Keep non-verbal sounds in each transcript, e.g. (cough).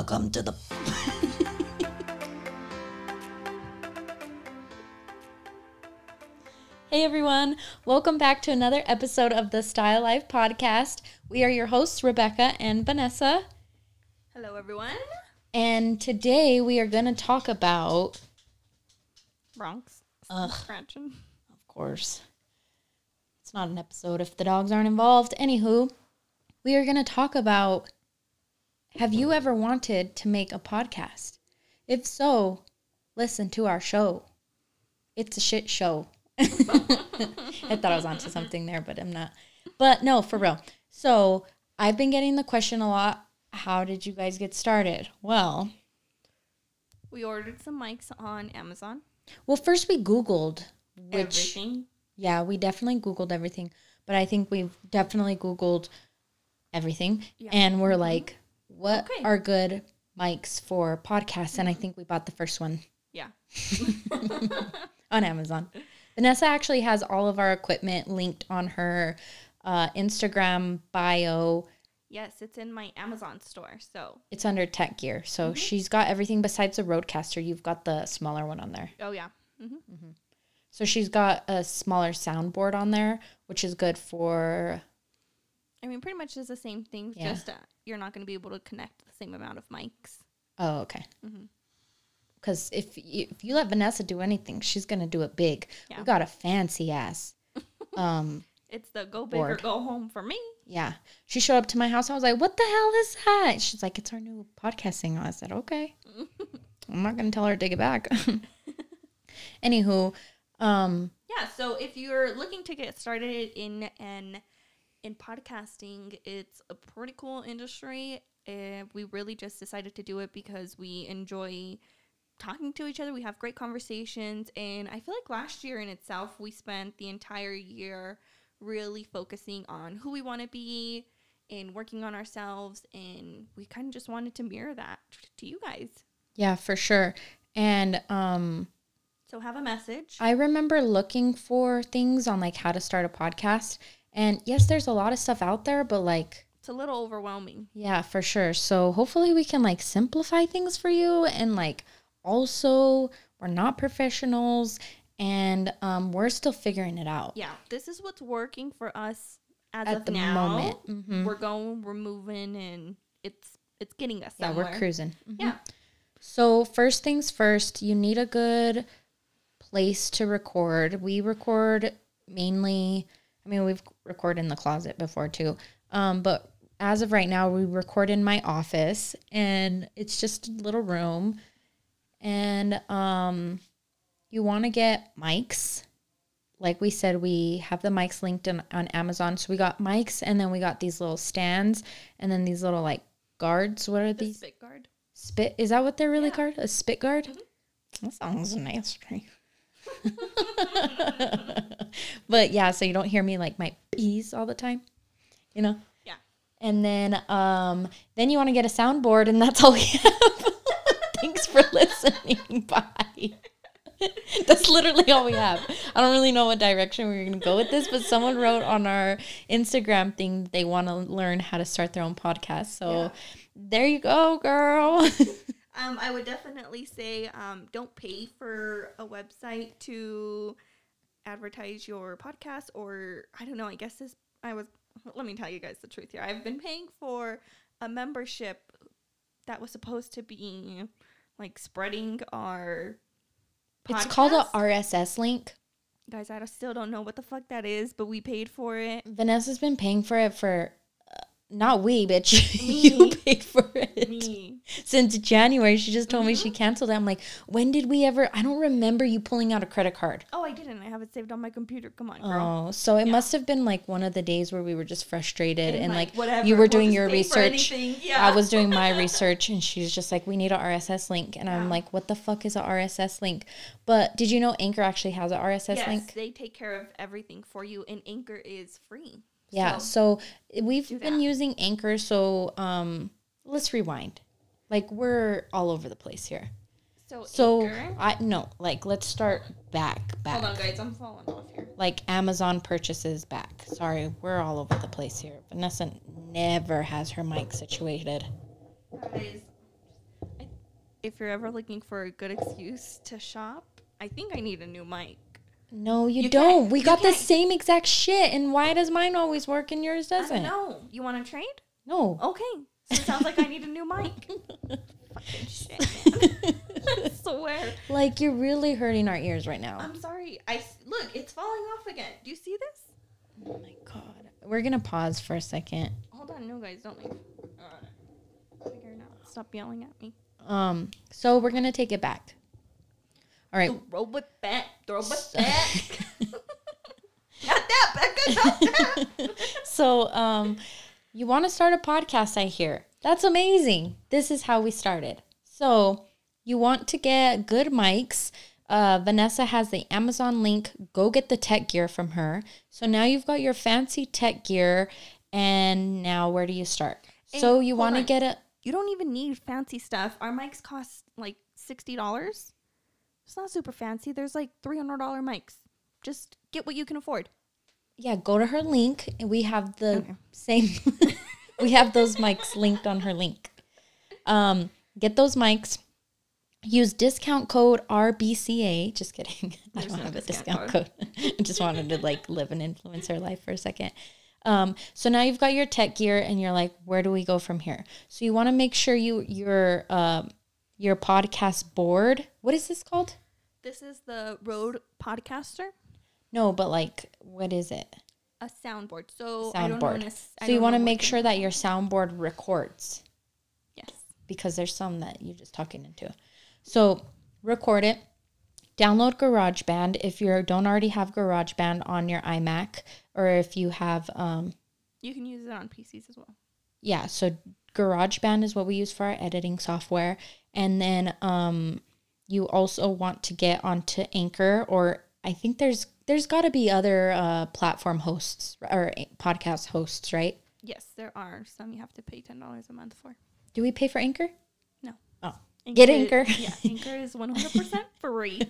Welcome to the. (laughs) hey everyone, welcome back to another episode of the Style Life podcast. We are your hosts, Rebecca and Vanessa, Hello, everyone. and today we are going to talk about, Bronx. Ugh. Scratching. of course, it's not an episode if the dogs aren't involved. Anywho, we are going to talk about have you ever wanted to make a podcast? If so, listen to our show. It's a shit show. (laughs) I thought I was onto something there, but I'm not. But no, for real. So I've been getting the question a lot how did you guys get started? Well, We ordered some mics on Amazon. well, first we Googled which Everything. Yeah, we definitely Googled everything, but I think we've definitely Googled everything. Yeah. And we're mm-hmm. like, what Okay. are good mics for podcasts? And I think we bought the first one Yeah. (laughs) on Amazon. Vanessa actually has all of our equipment linked on her uh, Instagram bio. Yes, it's in my Amazon store. So, It's under tech gear. So she's got everything besides the RodeCaster. You've got the smaller one on there. oh, yeah. hmm So she's got a smaller soundboard on there, which is good for I mean, pretty much it's the same thing. Yeah. Just uh, you're not going to be able to connect the same amount of mics. Oh, okay. Because if you, if you let Vanessa do anything, she's gonna do it big. Yeah. We got a fancy ass. (laughs) um, It's the go big Board. or go home for me. yeah. She showed up to my house. I was like, "What the hell is that?" She's like, "It's our new podcasting." I said, "Okay." (laughs) I'm not gonna tell her to take it back. (laughs) Anywho, um, Yeah. So if you're looking to get started in an in podcasting, it's a pretty cool industry. Uh, we really just decided to do it because we enjoy talking to each other. We have great conversations, and I feel like last year in itself, we spent the entire year really focusing on who we want to be and working on ourselves, and we kind of just wanted to mirror that to you guys. yeah, for sure. And um, So have a message. I remember looking for things on like how to start a podcast. And yes, there's a lot of stuff out there, but like it's a little overwhelming. Yeah, for sure. So hopefully we can like simplify things for you and like also we're not professionals and um we're still figuring it out yeah, this is what's working for us as at of the now. moment. Mhm. We're going, we're moving, and it's it's getting us Yeah, somewhere. we're cruising. Mhm. Yeah, So first things first, you need a good place to record. We record mainly I mean, we've recorded in the closet before too. Um, but as of right now, we record in my office and it's just a little room. And um you want to get mics. Like we said, we have the mics linked in, on Amazon. So we got mics and then we got these little stands and then these little like guards. What are the these? spit guard. Spit is that what they're really Yeah. called? A spit guard? That sounds nasty. (laughs) but yeah, so you don't hear me like my peas all the time, you know. Yeah. And then um then you want to get a soundboard, and that's all we have. (laughs) Thanks for listening. (laughs) Bye. That's literally all we have. I don't really know what direction we're gonna go with this, but someone wrote on our Instagram thing they want to learn how to start their own podcast. So Yeah. there you go, girl. Um, I would definitely say um, don't pay for a website to advertise your podcast, or I don't know. I guess this I was. Let me tell you guys the truth here. I've been paying for a membership that was supposed to be like spreading our. It's called a. RSS link. Guys, I still don't know what the fuck that is, but we paid for it. Vanessa's been paying for it for not we, bitch. (laughs) you paid for it Me. since January. She just told me she mm-hmm. canceled it. I'm like, when did we ever? I don't remember you pulling out a credit card. Oh, I didn't. I have it saved on my computer. Come on, girl. Oh, so it Yeah. must have been like one of the days where we were just frustrated and, And, like, whatever, you were we'll doing your research. Yeah. I was doing my (laughs) research and she's just like, we need a RSS link. And I'm like, what the fuck is a RSS link? But did you know Anchor actually has a RSS yes, link? they take care of everything for you, and Anchor is free. Yeah, So, so we've been that. using Anchor. So um, let's rewind. Like we're all over the place here. so, So Anchor. I no, like let's start back, back. Hold on, guys. I'm falling off here. Like Amazon purchases back. Sorry, we're all over the place here. Vanessa never has her mic situated. Guys, if you're ever looking for a good excuse to shop, I think I need a new mic. No, you, You don't. can't- We you got the can't. same exact shit. And why does mine always work and yours doesn't? don't. You want to trade? No. Okay. So it sounds like I need a new mic. (laughs) Fucking shit. I (laughs) swear. Like you're really hurting our ears right now. I'm sorry. I look. It's falling off again. Do you see this? oh my god. We're gonna pause for a second. Hold on. No, guys, don't leave. Uh, figure it out. Stop yelling at me. Um. So we're gonna take it back. All right. Throw it back. Throw it back. (laughs) not that, Becca. Not that. So, um, you want to start a podcast, I hear. That's amazing. This is how we started. So, you want to get good mics. Uh, Vanessa has the Amazon link. Go get the tech gear from her. So now you've got your fancy tech gear. And now where do you start? so you want to get a you don't even need fancy stuff. Our mics cost like sixty dollars. It's not super fancy. There's like three hundred dollar mics. Just get what you can afford. yeah. Go to her link, and we have the Okay. same. (laughs) we have those mics linked on her link. Um, get those mics. Use discount code RBCA. Just kidding. (laughs) I don't no have a discount discount code. (laughs) I just wanted to like live an influencer life for a second. Um, so now you've got your tech gear, and you're like, where do we go from here? So you want to make sure you your um, your podcast board. What is this called? This is the Rode Podcaster, No, but like, what is it? a soundboard. So I don't know. Soundboard. an ass- I So you want to make sure that your soundboard records. Yes. because there's some that you're just talking into. So record it. Download GarageBand if you don't already have GarageBand on your iMac, or if you have, um, You can use it on PCs as well. yeah. So GarageBand is what we use for our editing software, and then um, you also want to get onto Anchor, or I think there's there's got to be other uh, platform hosts or podcast hosts, right? Yes, there are some you have to pay ten dollars a month for. Do we pay for Anchor? No. Oh, Get Anchor- Anchor. (laughs) yeah, Anchor is one hundred percent (laughs) free.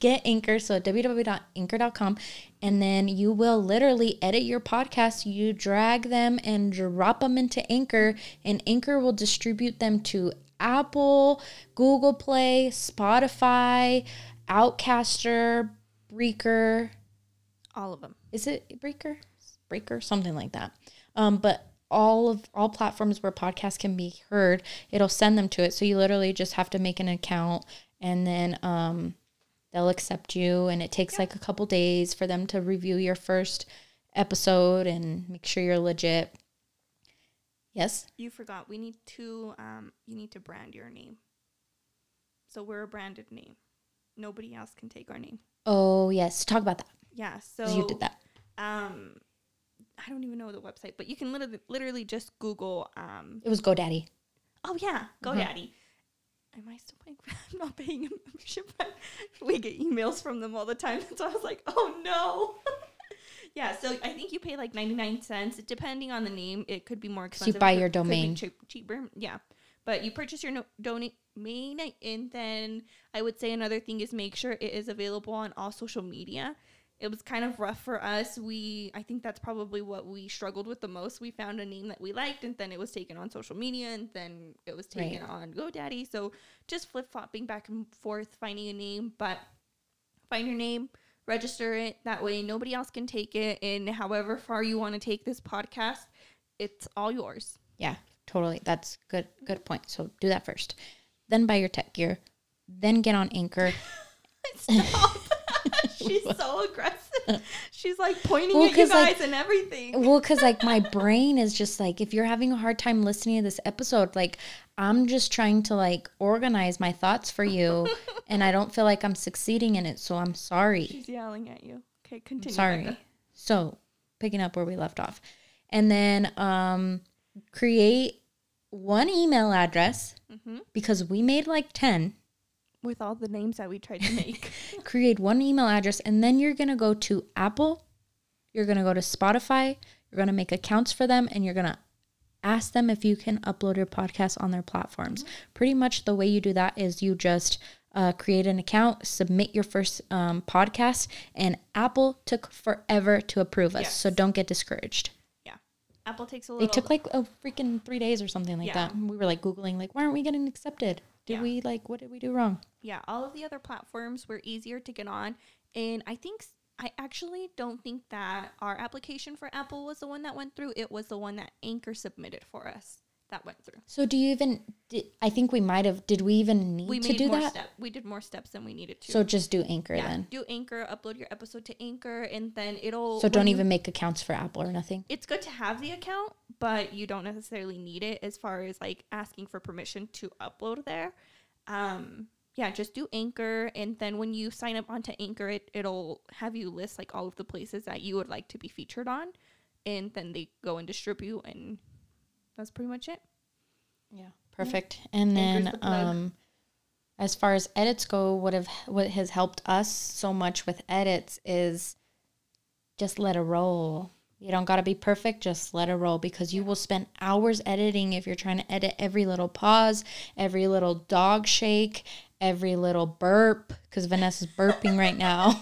get anchor so www.anchor.com and then you will literally edit your podcast you drag them and drop them into anchor and anchor will distribute them to apple google play spotify outcaster breaker. All of them. is it breaker? Breaker? Something like that. Um but all of all platforms where podcasts can be heard it'll send them to it. So you literally just have to make an account and then um they'll accept you. And it takes like a couple days for them to review your first episode and make sure you're legit yes You forgot. We need to. Um, you need to brand your name. So we're a branded name. Nobody else can take our name. oh yes talk about that Yeah. So you did that Um, I don't even know the website, but you can literally literally just Google. Um, it was godaddy oh yeah, GoDaddy. Am I still paying? (laughs) I'm not paying a membership. but we get emails from them all the time, (laughs) so I was like, oh no. (laughs) yeah, so I think you pay like 99 cents, depending on the name. It could be more expensive. you buy your domain. cheap, cheaper. Yeah, but you purchase your no- domain, and then I would say another thing is make sure it is available on all social media. It was kind of rough for us. We, I think that's probably what we struggled with the most. We found a name that we liked, and then it was taken on social media, and then it was taken Right. on GoDaddy. So just flip flopping back and forth, finding a name, but find your name, register it. That way, nobody else can take it. And however far you want to take this podcast, it's all yours. Yeah, totally. That's good. Good point. So do that first. Then buy your tech gear. Then get on Anchor. (laughs) Stop. (laughs) She's so (laughs) aggressive. (laughs) She's like pointing Well, at you 'cause, like- guys and everything. Well, because like my (laughs) brain is just like, if you're having a hard time listening to this episode, like I'm just trying to like organize my thoughts for you, (laughs) and I don't feel like I'm succeeding in it. So I'm sorry. She's yelling at you. Okay, continue. sorry. Becca. So picking up where we left off, and then um, create one email address Mhm. because we made like ten. With all the names that we tried to make. (laughs) create one email address and then you're going to go to Apple, you're going to go to Spotify, you're going to make accounts for them and you're going to ask them if you can upload your podcast on their platforms. Pretty much the way you do that is you just uh, create an account, submit your first um, podcast, and Apple took forever to approve us. So don't get discouraged. yeah. Apple takes a little. It took like a freaking three days or something like Yeah. that. We were like Googling, like, why aren't we getting accepted? Did Yeah. we like what did we do wrong? yeah, all of the other platforms were easier to get on. And I think, I actually don't think that our application for Apple was the one that went through. It was the one that Anchor submitted for us that went through. So do you even? Did, I think we might have. Did we even need We to made do more that? steps. We did more steps than we needed to. So just do Anchor yeah, then. do Anchor, upload your episode to Anchor, and then it'll. So don't you- even make accounts for Apple or nothing. It's good to have the account, but you don't necessarily need it as far as like asking for permission to upload there. Um, yeah, just do Anchor, and then when you sign up onto Anchor, it it'll have you list like all of the places that you would like to be featured on, and then they go and distribute, and that's pretty much it. Yeah. Perfect. And Anchor's then the um as far as edits go, what have what has helped us so much with edits is just let it roll. You don't got to be perfect, just let it roll because you will spend hours editing if you're trying to edit every little pause, every little dog shake, every little burp cuz Vanessa's burping right now.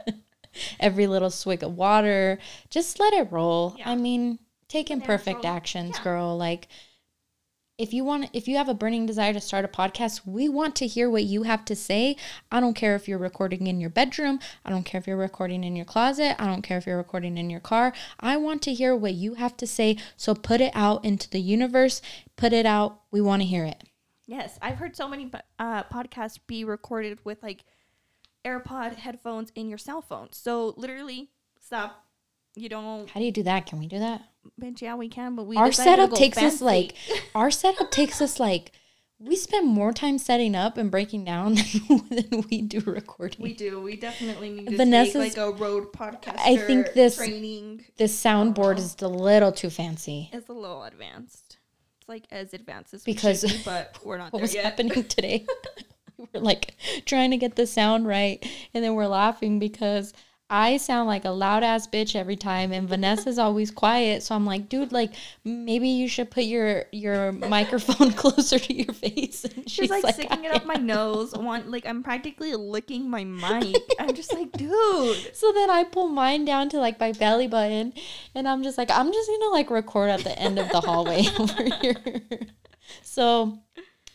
(laughs) every little swig of water. Just let it roll. Yeah. I mean, take imperfect actions, Yeah. girl. Like if you want if you have a burning desire to start a podcast we want to hear what you have to say. I don't care if you're recording in your bedroom. I don't care if you're recording in your closet. I don't care if you're recording in your car. I want to hear what you have to say. So put it out into the universe. Put it out. We want to hear it. Yes, I've heard so many uh, podcasts be recorded with like AirPod headphones in your cell phone. So literally, stop. You don't. how do you do that? Can we do that Bitch, yeah, we can, but we our setup takes us like our setup takes us like we spend more time setting up and breaking down than, (laughs) than we do recording We do. We definitely need to Vanessa's- take like a road podcaster I think this- training this soundboard is a little too fancy It's a little advanced. It's like as advanced as Because- be, but we're not what there was yet. happening (laughs) today. we (laughs) were like trying to get the sound right, and then we're laughing because I sound like a loud ass bitch every time, and Vanessa's always quiet. So I'm like, dude, like maybe you should put your your microphone (laughs) closer to your face. And She's like, sticking it "I up my nose. One like I'm practically licking my mic. I'm just like, (laughs) dude. So then I pull mine down to like my belly button, and I'm just like, I'm just gonna like record at the end of the hallway (laughs) over here. So,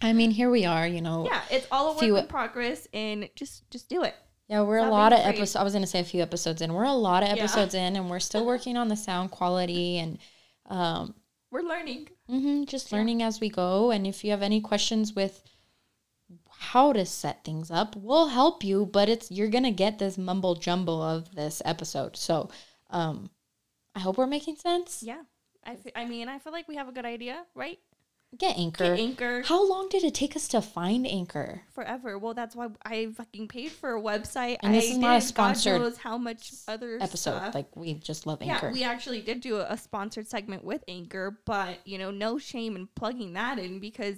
I mean, here we are. You know, Yeah, it's all a work Few- in progress, and just just do it. Yeah, we're a lot of episodes. I was gonna say a few episodes in. We're a lot of Yeah. episodes in, and we're still working on the sound quality and um, We're learning. mhm, just Yeah. learning as we go. And if you have any questions with how to set things up, we'll help you. But it's you're gonna get this mumble jumble of this episode. So, um, I hope we're making sense. Yeah. I, I mean, I feel like we have a good idea, right? Get Anchor. Get Anchor How long did it take us to find Anchor? forever. Well, that's why I fucking paid for a website. And this I is not a God sponsored how much other Episode stuff. like we just love Anchor. Yeah, we actually did do a, a sponsored segment with Anchor, but you know, no shame in plugging that in because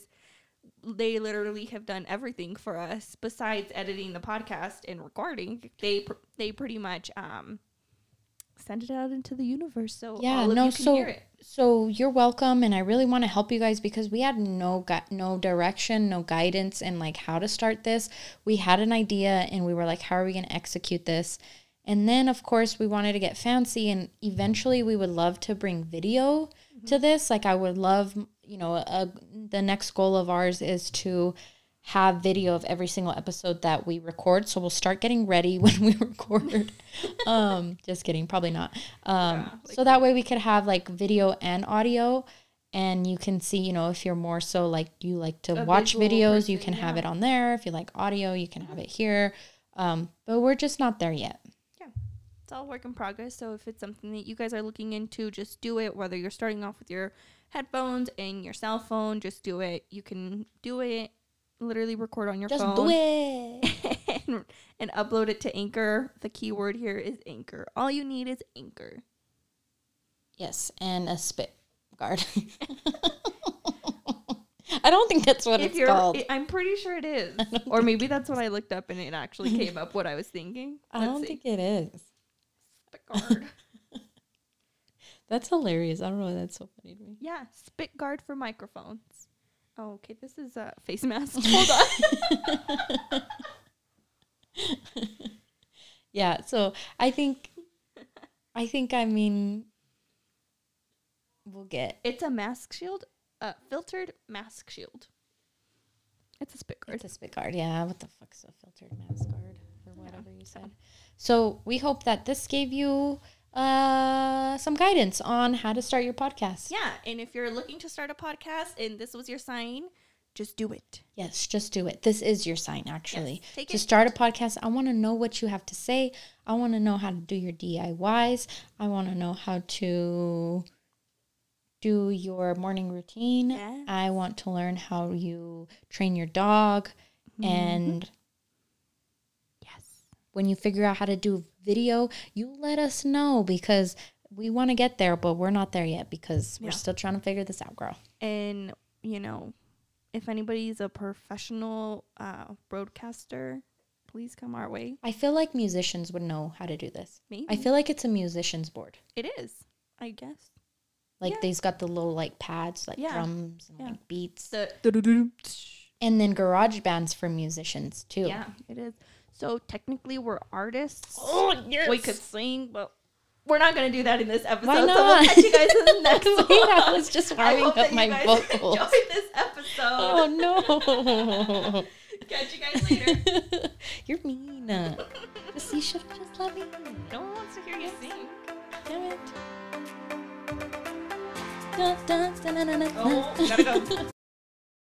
they literally have done everything for us besides editing the podcast and recording. They pr- they pretty much um send it out into the universe so Yeah, all of no, you can so hear it. so you're welcome, and I really want to help you guys because we had no gu- no direction, no guidance, and like how to start this. We had an idea, and we were like, how are we going to execute this? And then, of course, we wanted to get fancy, and eventually, we would love to bring video mm-hmm. to this. Like, I would love, you know, a, the next goal of ours is to have video of every single episode that we record. So we'll start getting ready (laughs) when we record. um, just kidding, probably not. Um, Yeah, like- so that way we could have like video and audio, and you can see, you know, if you're more so like you like to watch videos, you person, can have it on there. If you like audio, you can have it here. Um, but we're just not there yet. Yeah. It's all work in progress. So if it's something that you guys are looking into, just do it. Whether you're starting off with your headphones and your cell phone, just do it. You can do it. Literally record on your Just phone. do it. (laughs) and, and upload it to Anchor. The keyword here is Anchor. All you need is Anchor. Yes, and a spit guard. (laughs) I don't think that's what if it's called. I- I'm pretty sure it is, (laughs) or maybe that's what I looked up and it actually came up. What I was thinking. I Let's don't see. think it is. Spit guard. That's hilarious. I don't know why that's so funny to me. yeah, spit guard for microphones. Oh, okay. This is a face mask. (laughs) Hold on. (laughs) Yeah, so I think I think I mean we'll get It's a mask shield, a filtered mask shield. It's a spit guard. It's a spit guard. Yeah. What the fuck's a filtered mask guard or whatever you said? So we hope that this gave you uh some guidance on how to start your podcast. Yeah, and if you're looking to start a podcast and this was your sign, just do it. Yes, just do it. This is your sign, actually. Yes, to it. start a podcast, I want to know what you have to say. I want to know how to do your DIYs. I want to know how to do your morning routine. Yes. I want to learn how you train your dog. Mm-hmm. And Yes. when you figure out how to do video, you let us know because we want to get there, but we're not there yet because we're Yeah. still trying to figure this out, girl. And, you know, if anybody's a professional uh, broadcaster, please come our way. I feel like musicians would know how to do this. Maybe. I feel like it's a musician's board. it is, I guess. Like Yeah. they's got the little like pads, like Yeah. drums and Yeah. like beats. The and then garage bands for musicians too. yeah, it is. So technically, we're artists. Oh yes. We could sing, but we're not gonna do that in this episode. Why So we'll catch you guys in the (laughs) next one. I was just warming up my vocals. (laughs) enjoyed this episode. Oh no. (laughs) Catch you guys later. You're mean. Just you should have just let me. No one wants to hear you sing. Damn it. Dun, dun, dun. Oh, gotta go.